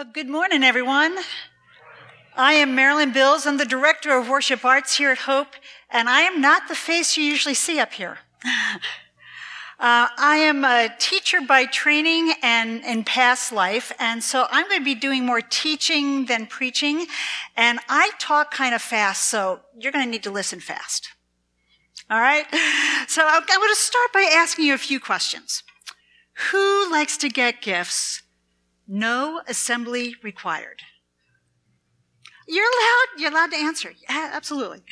Well, good morning, everyone. I am Marilyn Bills. I'm the Director of Worship Arts here at Hope, and I am not the face you usually see up here. Uh, I am a teacher by training and in past life, and so I'm going to be doing more teaching than preaching, and I talk kind of fast, so you're going to need to listen fast. All right? So I'm going to start by asking you a few questions. Who likes to get gifts? No assembly required. You're allowed, you're allowed to answer. Yeah, absolutely.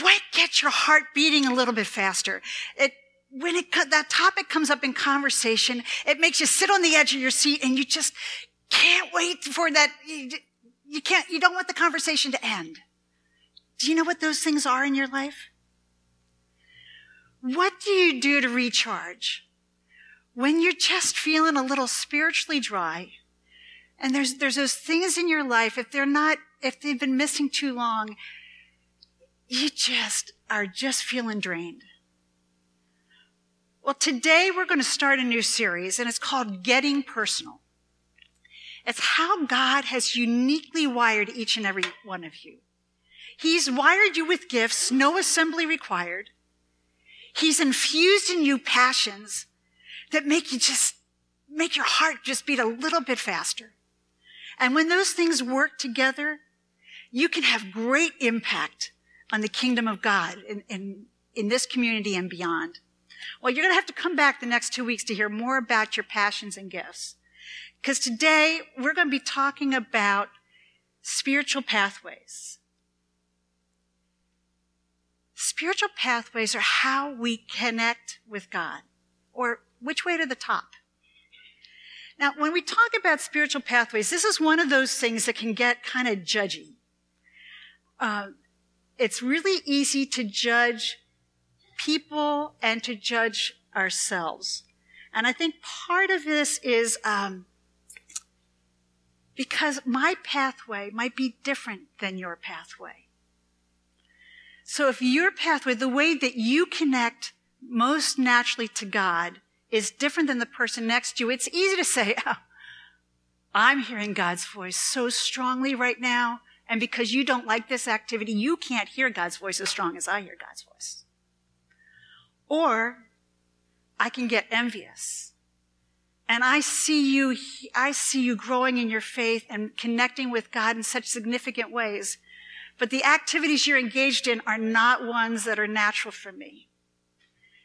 What gets your heart beating a little bit faster? It, when it, that topic comes up in conversation, it makes you sit on the edge of your seat and you just can't wait for that. You, you can't, you don't want the conversation to end. Do you know what those things are in your life? What do you do to recharge? When you're just feeling a little spiritually dry, and there's, there's those things in your life, if they're not, if they've been missing too long, you just are just feeling drained. Well, today we're going to start a new series and it's called Getting Personal. It's how God has uniquely wired each and every one of you. He's wired you with gifts, no assembly required. He's infused in you passions that make you just, make your heart just beat a little bit faster. And when those things work together, you can have great impact on the kingdom of God in, in, in this community and beyond. Well, you're going to have to come back the next two weeks to hear more about your passions and gifts. Because today we're going to be talking about spiritual pathways. Spiritual pathways are how we connect with God, or which way to the top. Now, when we talk about spiritual pathways, this is one of those things that can get kind of judgy. Uh, it's really easy to judge people and to judge ourselves. And I think part of this is um, because my pathway might be different than your pathway. So if your pathway, the way that you connect most naturally to God is different than the person next to you, it's easy to say, oh, I'm hearing God's voice so strongly right now. And because you don't like this activity, you can't hear God's voice as strong as I hear God's voice. Or I can get envious. And I see you, I see you growing in your faith and connecting with God in such significant ways. But the activities you're engaged in are not ones that are natural for me.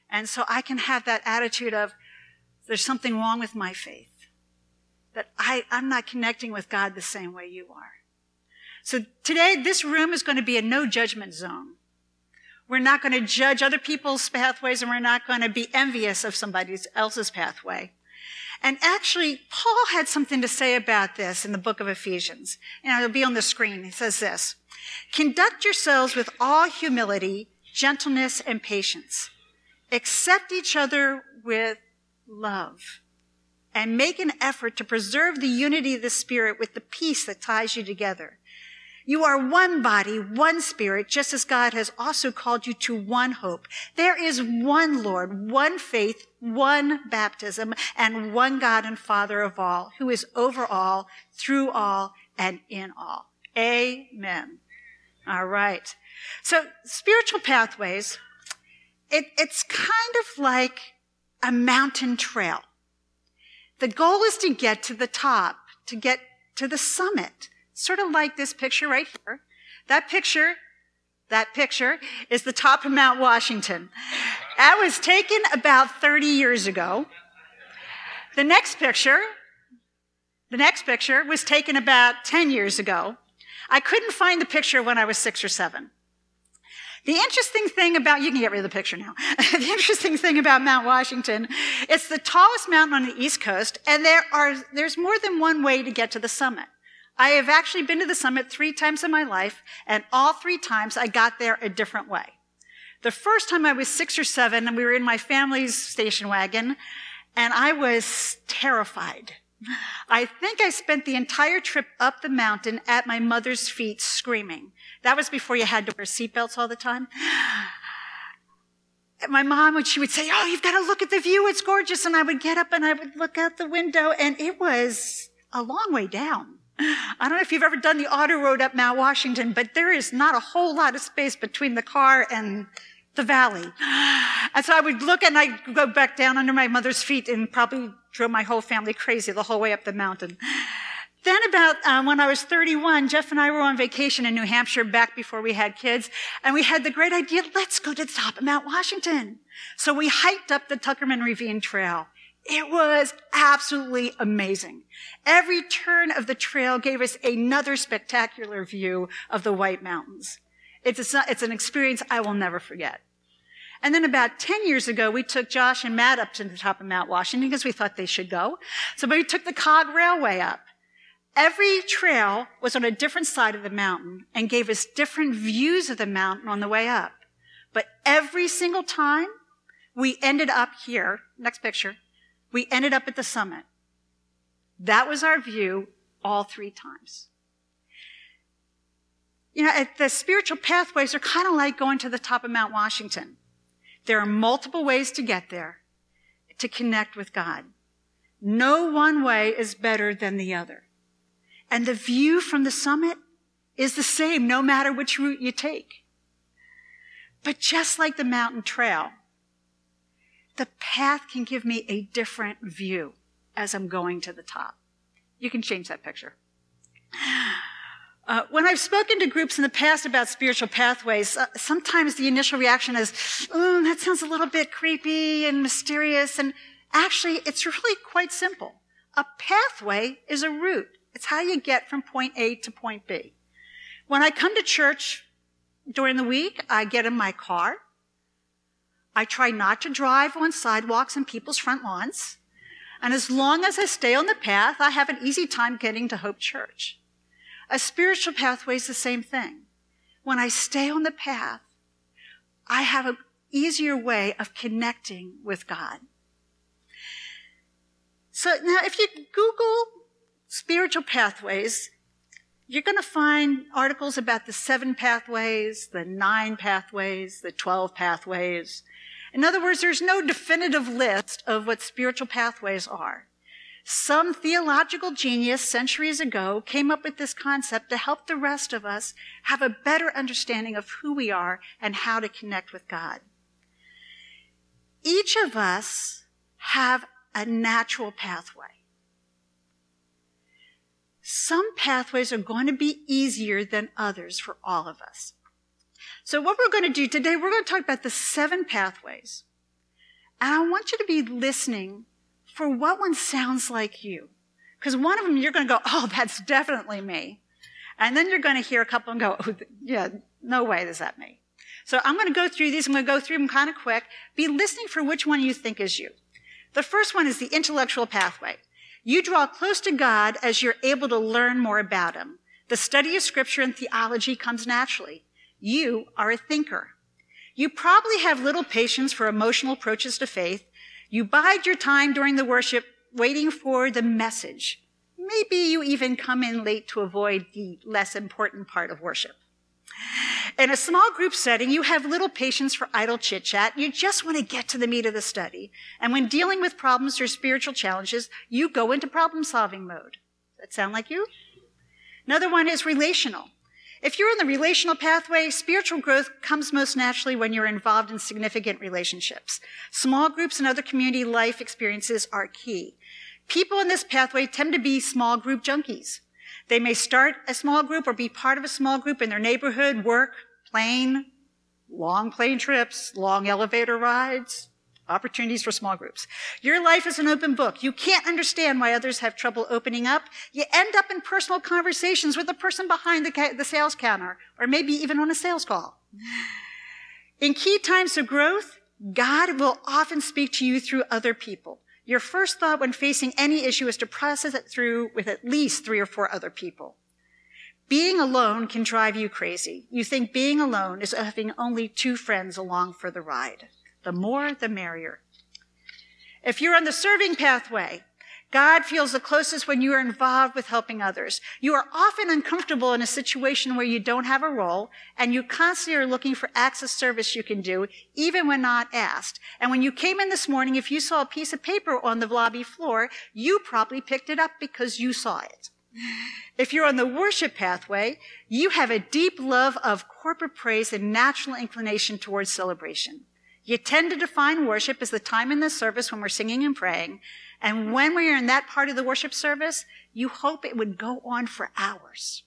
And so I can have that attitude of, there's something wrong with my faith. That I, I'm not connecting with God the same way you are. So today, this room is going to be a no judgment zone. We're not going to judge other people's pathways and we're not going to be envious of somebody else's pathway. And actually, Paul had something to say about this in the book of Ephesians. And it'll be on the screen. He says this, conduct yourselves with all humility, gentleness, and patience. Accept each other with love and make an effort to preserve the unity of the spirit with the peace that ties you together. You are one body, one spirit, just as God has also called you to one hope. There is one Lord, one faith, one baptism, and one God and Father of all, who is over all, through all, and in all. Amen. All right. So spiritual pathways, it, it's kind of like a mountain trail. The goal is to get to the top, to get to the summit. Sort of like this picture right here. That picture, that picture is the top of Mount Washington. That was taken about 30 years ago. The next picture, the next picture was taken about 10 years ago. I couldn't find the picture when I was six or seven. The interesting thing about, you can get rid of the picture now. the interesting thing about Mount Washington, it's the tallest mountain on the East Coast, and there are, there's more than one way to get to the summit. I have actually been to the summit three times in my life, and all three times I got there a different way. The first time I was six or seven, and we were in my family's station wagon, and I was terrified. I think I spent the entire trip up the mountain at my mother's feet screaming. That was before you had to wear seatbelts all the time. My mom would, she would say, Oh, you've got to look at the view. It's gorgeous. And I would get up and I would look out the window and it was a long way down. I don't know if you've ever done the auto road up Mount Washington, but there is not a whole lot of space between the car and the valley. And so I would look and I'd go back down under my mother's feet and probably drove my whole family crazy the whole way up the mountain. Then about um, when I was 31, Jeff and I were on vacation in New Hampshire back before we had kids, and we had the great idea, let's go to the top of Mount Washington. So we hiked up the Tuckerman Ravine Trail. It was absolutely amazing. Every turn of the trail gave us another spectacular view of the White Mountains. It's, a, it's an experience I will never forget. And then about 10 years ago, we took Josh and Matt up to the top of Mount Washington because we thought they should go. So we took the cog railway up. Every trail was on a different side of the mountain and gave us different views of the mountain on the way up. But every single time, we ended up here. Next picture. We ended up at the summit. That was our view all three times. You know, the spiritual pathways are kind of like going to the top of Mount Washington. There are multiple ways to get there, to connect with God. No one way is better than the other. And the view from the summit is the same no matter which route you take. But just like the mountain trail, the path can give me a different view as I'm going to the top. You can change that picture. Uh, when I've spoken to groups in the past about spiritual pathways, uh, sometimes the initial reaction is, oh, that sounds a little bit creepy and mysterious. And actually, it's really quite simple. A pathway is a route. It's how you get from point A to point B. When I come to church during the week, I get in my car. I try not to drive on sidewalks and people's front lawns. And as long as I stay on the path, I have an easy time getting to Hope Church. A spiritual pathway is the same thing. When I stay on the path, I have an easier way of connecting with God. So now if you Google spiritual pathways, you're going to find articles about the seven pathways, the nine pathways, the 12 pathways. In other words, there's no definitive list of what spiritual pathways are. Some theological genius centuries ago came up with this concept to help the rest of us have a better understanding of who we are and how to connect with God. Each of us have a natural pathway. Some pathways are going to be easier than others for all of us. So what we're going to do today, we're going to talk about the seven pathways. And I want you to be listening for what one sounds like you. Because one of them you're going to go, oh, that's definitely me. And then you're going to hear a couple and go, oh, yeah, no way is that me. So I'm going to go through these. I'm going to go through them kind of quick. Be listening for which one you think is you. The first one is the intellectual pathway. You draw close to God as you're able to learn more about Him. The study of scripture and theology comes naturally. You are a thinker. You probably have little patience for emotional approaches to faith, you bide your time during the worship waiting for the message. Maybe you even come in late to avoid the less important part of worship. In a small group setting, you have little patience for idle chit chat. You just want to get to the meat of the study. And when dealing with problems or spiritual challenges, you go into problem solving mode. Does that sound like you? Another one is relational. If you're in the relational pathway, spiritual growth comes most naturally when you're involved in significant relationships. Small groups and other community life experiences are key. People in this pathway tend to be small group junkies. They may start a small group or be part of a small group in their neighborhood, work, plane, long plane trips, long elevator rides, Opportunities for small groups. Your life is an open book. You can't understand why others have trouble opening up. You end up in personal conversations with the person behind the, ca- the sales counter, or maybe even on a sales call. In key times of growth, God will often speak to you through other people. Your first thought when facing any issue is to process it through with at least three or four other people. Being alone can drive you crazy. You think being alone is having only two friends along for the ride. The more, the merrier. If you're on the serving pathway, God feels the closest when you are involved with helping others. You are often uncomfortable in a situation where you don't have a role and you constantly are looking for acts of service you can do, even when not asked. And when you came in this morning, if you saw a piece of paper on the lobby floor, you probably picked it up because you saw it. If you're on the worship pathway, you have a deep love of corporate praise and natural inclination towards celebration. You tend to define worship as the time in the service when we're singing and praying, and when we are in that part of the worship service, you hope it would go on for hours.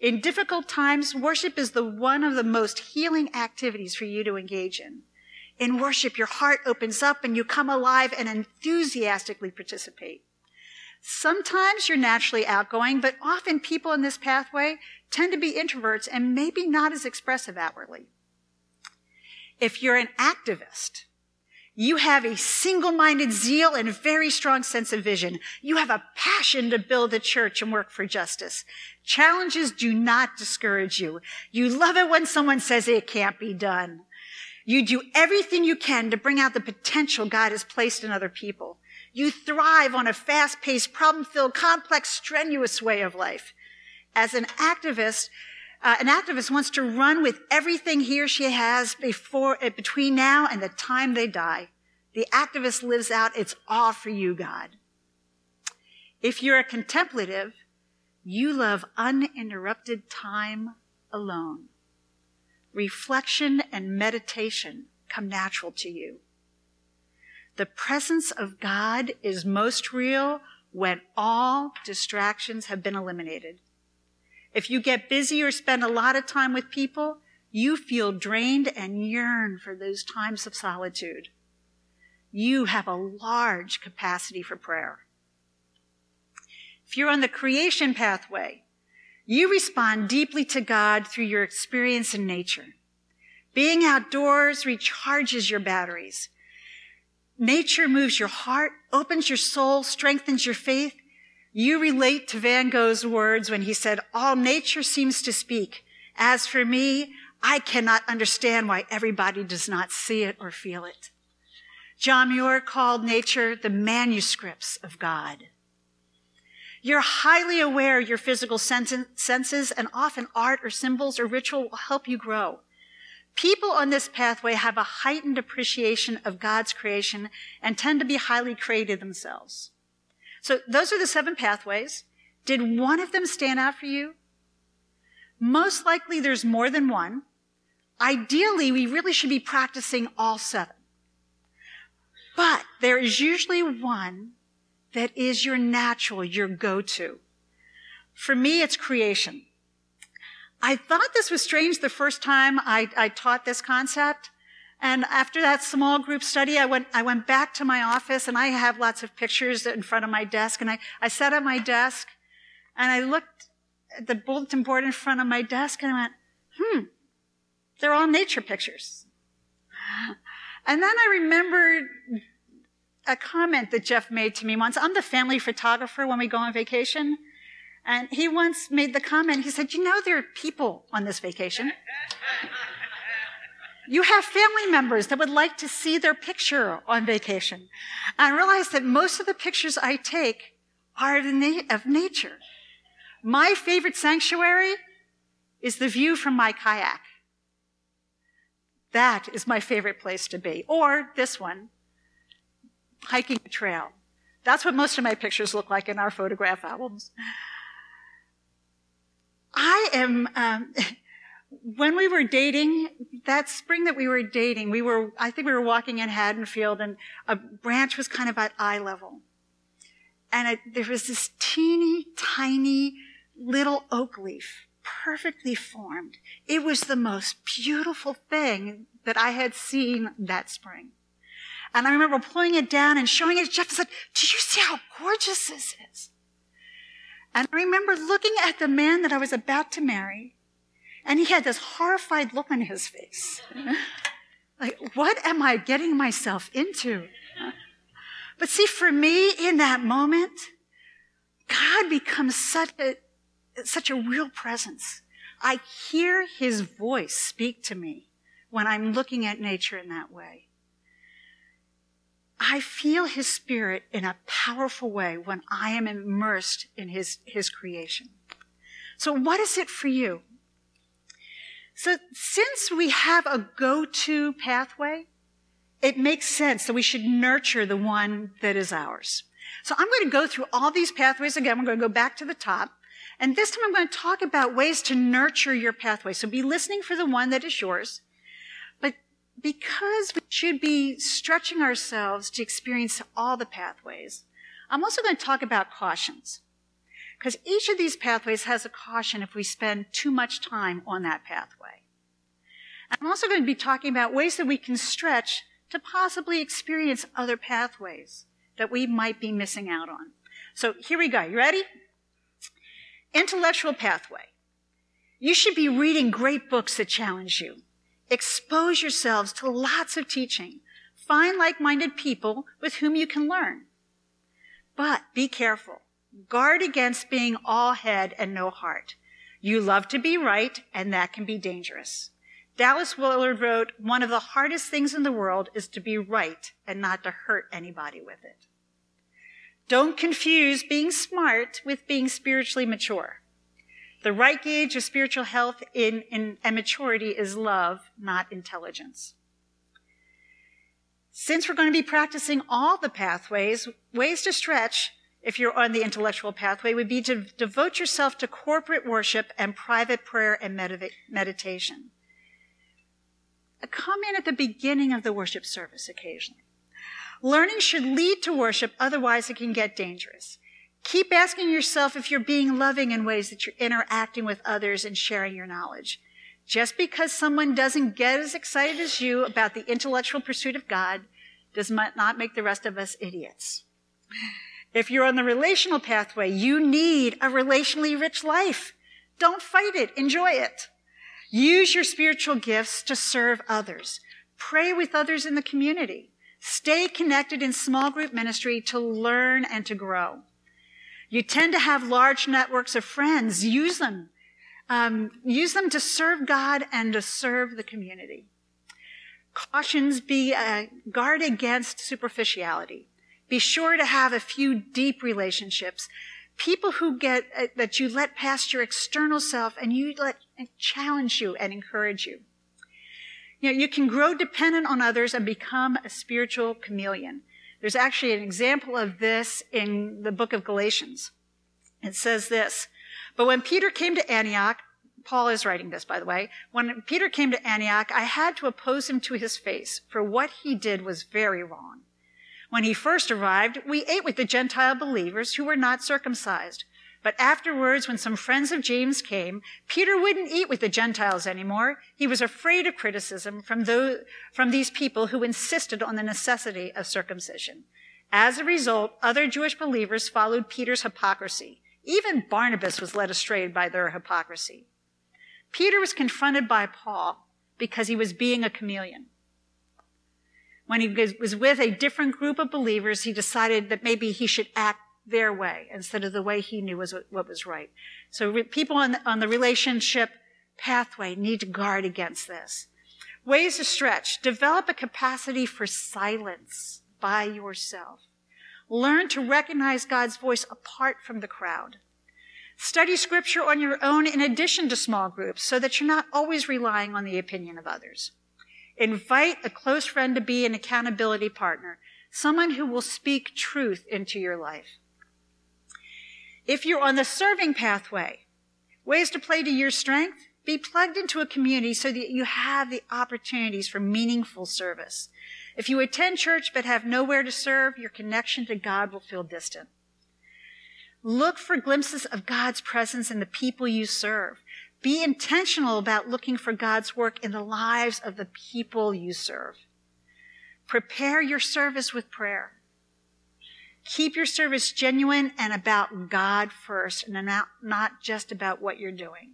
In difficult times, worship is the one of the most healing activities for you to engage in. In worship, your heart opens up and you come alive and enthusiastically participate. Sometimes you're naturally outgoing, but often people in this pathway tend to be introverts and maybe not as expressive outwardly. If you're an activist, you have a single-minded zeal and a very strong sense of vision. You have a passion to build a church and work for justice. Challenges do not discourage you. You love it when someone says it can't be done. You do everything you can to bring out the potential God has placed in other people. You thrive on a fast-paced, problem-filled, complex, strenuous way of life. As an activist, uh, an activist wants to run with everything he or she has before, uh, between now and the time they die. The activist lives out, it's all for you, God. If you're a contemplative, you love uninterrupted time alone. Reflection and meditation come natural to you. The presence of God is most real when all distractions have been eliminated. If you get busy or spend a lot of time with people, you feel drained and yearn for those times of solitude. You have a large capacity for prayer. If you're on the creation pathway, you respond deeply to God through your experience in nature. Being outdoors recharges your batteries. Nature moves your heart, opens your soul, strengthens your faith, you relate to Van Gogh's words when he said, all nature seems to speak. As for me, I cannot understand why everybody does not see it or feel it. John Muir called nature the manuscripts of God. You're highly aware your physical senses and often art or symbols or ritual will help you grow. People on this pathway have a heightened appreciation of God's creation and tend to be highly creative themselves. So those are the seven pathways. Did one of them stand out for you? Most likely there's more than one. Ideally, we really should be practicing all seven. But there is usually one that is your natural, your go-to. For me, it's creation. I thought this was strange the first time I, I taught this concept. And after that small group study, I went, I went back to my office and I have lots of pictures in front of my desk. And I, I sat at my desk and I looked at the bulletin board in front of my desk and I went, hmm, they're all nature pictures. And then I remembered a comment that Jeff made to me once. I'm the family photographer when we go on vacation. And he once made the comment, he said, you know, there are people on this vacation. You have family members that would like to see their picture on vacation. I realize that most of the pictures I take are of nature. My favorite sanctuary is the view from my kayak. That is my favorite place to be. Or this one, hiking a trail. That's what most of my pictures look like in our photograph albums. I am, um, when we were dating, that spring that we were dating, we were, I think we were walking in Haddonfield and a branch was kind of at eye level. And there was this teeny tiny little oak leaf, perfectly formed. It was the most beautiful thing that I had seen that spring. And I remember pulling it down and showing it to Jeff and said, do you see how gorgeous this is? And I remember looking at the man that I was about to marry and he had this horrified look on his face. like, what am I getting myself into? But see, for me in that moment, God becomes such a, such a real presence. I hear his voice speak to me when I'm looking at nature in that way. I feel his spirit in a powerful way when I am immersed in his, his creation. So what is it for you? So since we have a go-to pathway, it makes sense that we should nurture the one that is ours. So I'm going to go through all these pathways again. We're going to go back to the top. And this time I'm going to talk about ways to nurture your pathway. So be listening for the one that is yours. But because we should be stretching ourselves to experience all the pathways, I'm also going to talk about cautions. Because each of these pathways has a caution if we spend too much time on that pathway. I'm also going to be talking about ways that we can stretch to possibly experience other pathways that we might be missing out on. So here we go. You ready? Intellectual pathway. You should be reading great books that challenge you. Expose yourselves to lots of teaching. Find like-minded people with whom you can learn. But be careful. Guard against being all head and no heart. You love to be right, and that can be dangerous. Dallas Willard wrote, one of the hardest things in the world is to be right and not to hurt anybody with it. Don't confuse being smart with being spiritually mature. The right gauge of spiritual health in, in, and maturity is love, not intelligence. Since we're going to be practicing all the pathways, ways to stretch, if you're on the intellectual pathway, would be to devote yourself to corporate worship and private prayer and meditation. Uh, come in at the beginning of the worship service occasionally. Learning should lead to worship, otherwise it can get dangerous. Keep asking yourself if you're being loving in ways that you're interacting with others and sharing your knowledge. Just because someone doesn't get as excited as you about the intellectual pursuit of God does not make the rest of us idiots. If you're on the relational pathway, you need a relationally rich life. Don't fight it. Enjoy it. Use your spiritual gifts to serve others. Pray with others in the community. Stay connected in small group ministry to learn and to grow. You tend to have large networks of friends. Use them. Um, use them to serve God and to serve the community. Cautions be uh, guard against superficiality. Be sure to have a few deep relationships. People who get uh, that you let past your external self and you let challenge you and encourage you. You know, you can grow dependent on others and become a spiritual chameleon. There's actually an example of this in the book of Galatians. It says this, but when Peter came to Antioch, Paul is writing this, by the way. When Peter came to Antioch, I had to oppose him to his face, for what he did was very wrong. When he first arrived, we ate with the Gentile believers who were not circumcised. But afterwards, when some friends of James came, Peter wouldn't eat with the Gentiles anymore. He was afraid of criticism from, those, from these people who insisted on the necessity of circumcision. As a result, other Jewish believers followed Peter's hypocrisy. Even Barnabas was led astray by their hypocrisy. Peter was confronted by Paul because he was being a chameleon. When he was with a different group of believers, he decided that maybe he should act their way instead of the way he knew was what was right. So re- people on the, on the relationship pathway need to guard against this. Ways to stretch. Develop a capacity for silence by yourself. Learn to recognize God's voice apart from the crowd. Study scripture on your own in addition to small groups so that you're not always relying on the opinion of others. Invite a close friend to be an accountability partner, someone who will speak truth into your life. If you're on the serving pathway, ways to play to your strength, be plugged into a community so that you have the opportunities for meaningful service. If you attend church but have nowhere to serve, your connection to God will feel distant. Look for glimpses of God's presence in the people you serve. Be intentional about looking for God's work in the lives of the people you serve. Prepare your service with prayer. Keep your service genuine and about God first and not, not just about what you're doing.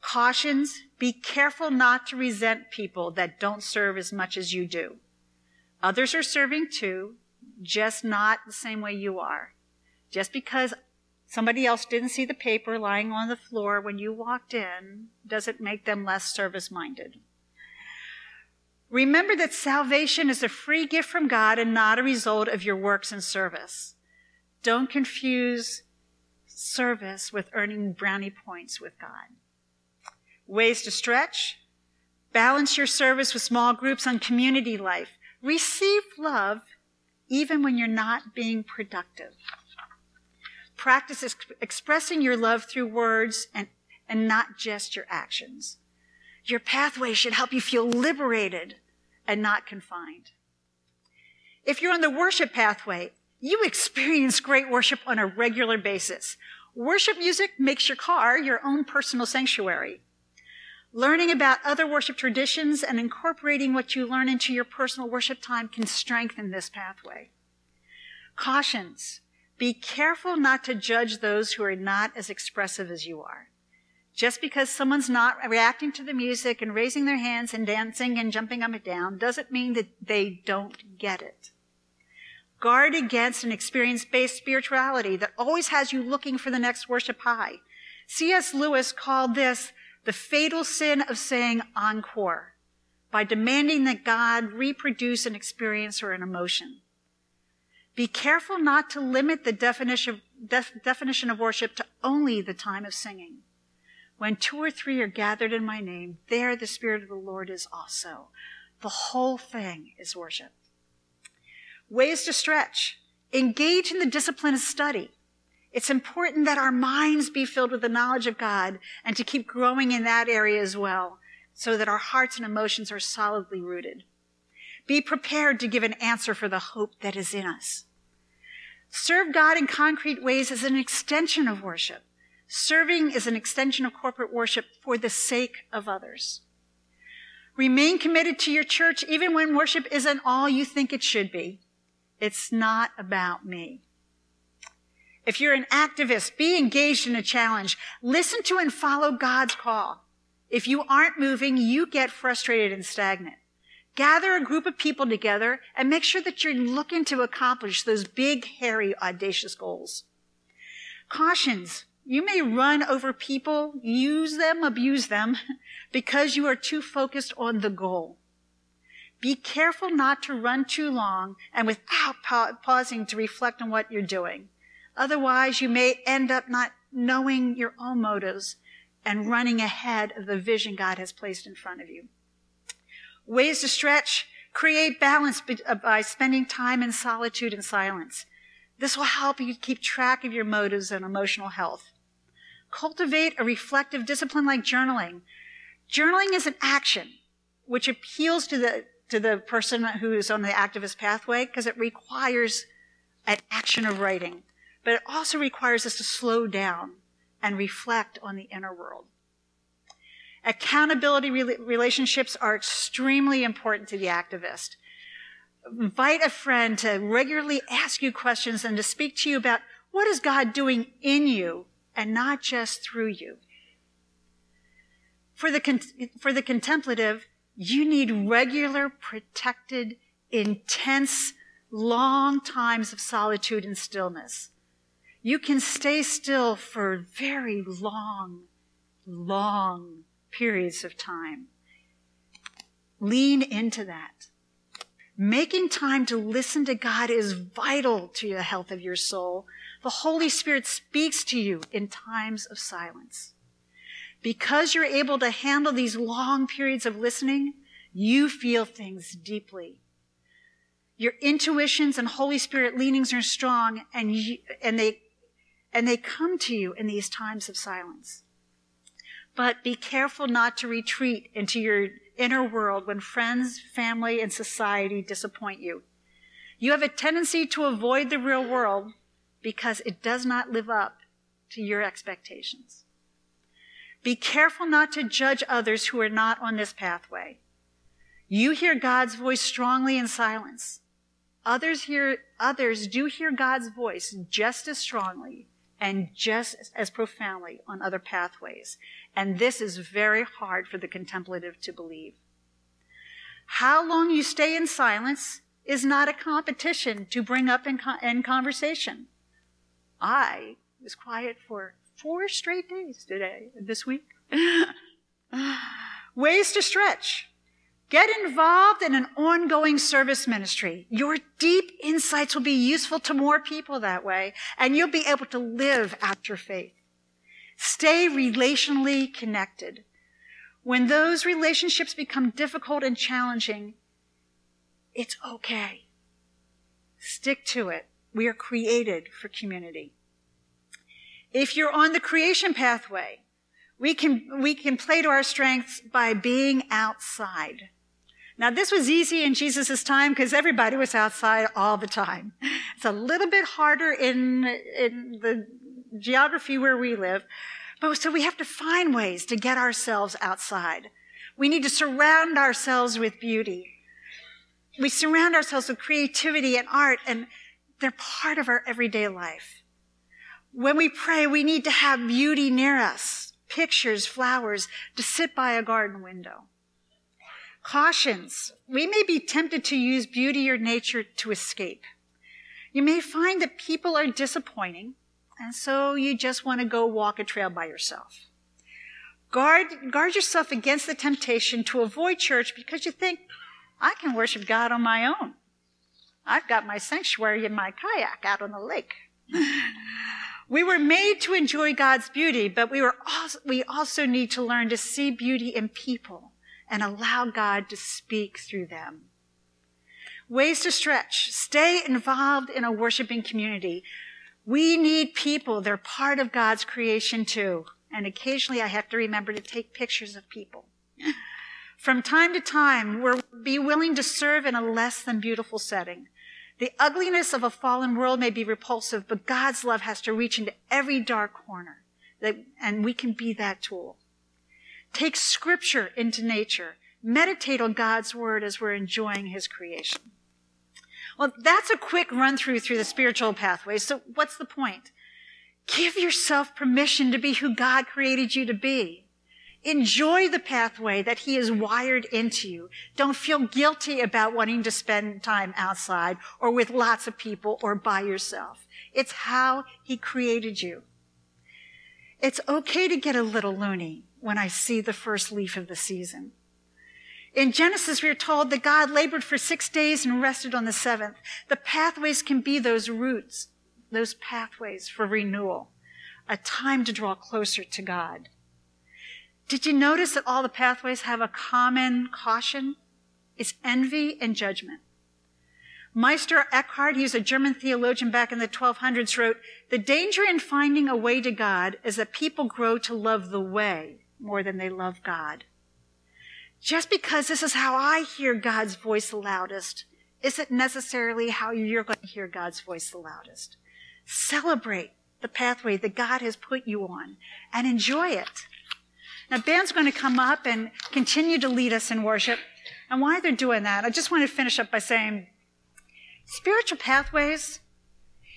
Cautions, be careful not to resent people that don't serve as much as you do. Others are serving too, just not the same way you are. Just because somebody else didn't see the paper lying on the floor when you walked in doesn't make them less service minded. Remember that salvation is a free gift from God and not a result of your works and service. Don't confuse service with earning brownie points with God. Ways to stretch. Balance your service with small groups on community life. Receive love even when you're not being productive. Practice ex- expressing your love through words and, and not just your actions. Your pathway should help you feel liberated and not confined. If you're on the worship pathway, you experience great worship on a regular basis. Worship music makes your car your own personal sanctuary. Learning about other worship traditions and incorporating what you learn into your personal worship time can strengthen this pathway. Cautions. Be careful not to judge those who are not as expressive as you are. Just because someone's not reacting to the music and raising their hands and dancing and jumping up and down doesn't mean that they don't get it. Guard against an experience based spirituality that always has you looking for the next worship high. C.S. Lewis called this the fatal sin of saying encore by demanding that God reproduce an experience or an emotion. Be careful not to limit the definition, def, definition of worship to only the time of singing. When two or three are gathered in my name, there the Spirit of the Lord is also. The whole thing is worship. Ways to stretch. Engage in the discipline of study. It's important that our minds be filled with the knowledge of God and to keep growing in that area as well so that our hearts and emotions are solidly rooted. Be prepared to give an answer for the hope that is in us. Serve God in concrete ways as an extension of worship. Serving is an extension of corporate worship for the sake of others. Remain committed to your church even when worship isn't all you think it should be. It's not about me. If you're an activist, be engaged in a challenge. Listen to and follow God's call. If you aren't moving, you get frustrated and stagnant. Gather a group of people together and make sure that you're looking to accomplish those big, hairy, audacious goals. Cautions. You may run over people, use them, abuse them, because you are too focused on the goal. Be careful not to run too long and without pa- pausing to reflect on what you're doing. Otherwise, you may end up not knowing your own motives and running ahead of the vision God has placed in front of you. Ways to stretch, create balance uh, by spending time in solitude and silence. This will help you keep track of your motives and emotional health. Cultivate a reflective discipline like journaling. Journaling is an action which appeals to the, to the person who is on the activist pathway because it requires an action of writing but it also requires us to slow down and reflect on the inner world. Accountability re- relationships are extremely important to the activist. Invite a friend to regularly ask you questions and to speak to you about what is God doing in you and not just through you. For the, con- for the contemplative, you need regular, protected, intense, long times of solitude and stillness. You can stay still for very long, long periods of time. Lean into that. Making time to listen to God is vital to the health of your soul. The Holy Spirit speaks to you in times of silence. Because you're able to handle these long periods of listening, you feel things deeply. Your intuitions and Holy Spirit leanings are strong and, you, and they and they come to you in these times of silence. But be careful not to retreat into your inner world when friends, family, and society disappoint you. You have a tendency to avoid the real world because it does not live up to your expectations. Be careful not to judge others who are not on this pathway. You hear God's voice strongly in silence. Others hear, others do hear God's voice just as strongly and just as profoundly on other pathways. And this is very hard for the contemplative to believe. How long you stay in silence is not a competition to bring up in, in conversation. I was quiet for four straight days today, this week. Ways to stretch. Get involved in an ongoing service ministry. Your deep insights will be useful to more people that way, and you'll be able to live out your faith. Stay relationally connected. When those relationships become difficult and challenging, it's okay. Stick to it. We are created for community. If you're on the creation pathway, we can, we can play to our strengths by being outside. Now, this was easy in Jesus' time because everybody was outside all the time. It's a little bit harder in, in the geography where we live, but so we have to find ways to get ourselves outside. We need to surround ourselves with beauty. We surround ourselves with creativity and art, and they're part of our everyday life. When we pray, we need to have beauty near us, pictures, flowers, to sit by a garden window. Cautions. We may be tempted to use beauty or nature to escape. You may find that people are disappointing, and so you just want to go walk a trail by yourself. Guard, guard yourself against the temptation to avoid church because you think, I can worship God on my own. I've got my sanctuary in my kayak out on the lake. we were made to enjoy God's beauty, but we, were also, we also need to learn to see beauty in people and allow God to speak through them. Ways to stretch. Stay involved in a worshiping community. We need people. They're part of God's creation too. And occasionally I have to remember to take pictures of people. From time to time, we'll be willing to serve in a less than beautiful setting. The ugliness of a fallen world may be repulsive, but God's love has to reach into every dark corner. and we can be that tool. Take scripture into nature. Meditate on God's word as we're enjoying his creation. Well, that's a quick run through through the spiritual pathways. So what's the point? Give yourself permission to be who God created you to be. Enjoy the pathway that he has wired into you. Don't feel guilty about wanting to spend time outside or with lots of people or by yourself. It's how he created you. It's okay to get a little loony when I see the first leaf of the season. In Genesis, we are told that God labored for six days and rested on the seventh. The pathways can be those roots, those pathways for renewal, a time to draw closer to God. Did you notice that all the pathways have a common caution? It's envy and judgment. Meister Eckhart, he's a German theologian back in the 1200s, wrote, The danger in finding a way to God is that people grow to love the way more than they love God. Just because this is how I hear God's voice the loudest isn't necessarily how you're going to hear God's voice the loudest. Celebrate the pathway that God has put you on and enjoy it. Now, band's going to come up and continue to lead us in worship. And why they're doing that, I just want to finish up by saying spiritual pathways,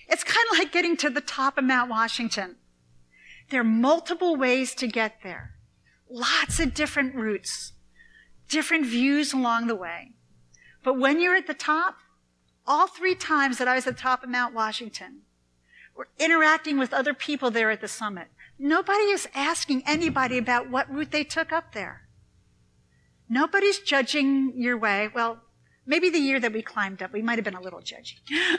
it's kind of like getting to the top of Mount Washington. There are multiple ways to get there. Lots of different routes, different views along the way. But when you're at the top, all three times that I was at the top of Mount Washington, we're interacting with other people there at the summit. Nobody is asking anybody about what route they took up there. Nobody's judging your way. Well, maybe the year that we climbed up, we might have been a little judgy.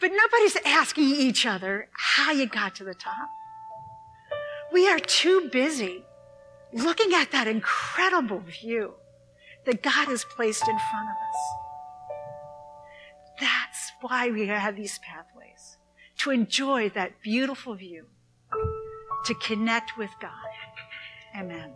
but nobody's asking each other how you got to the top. We are too busy looking at that incredible view that God has placed in front of us. That's why we have these pathways to enjoy that beautiful view, to connect with God. Amen.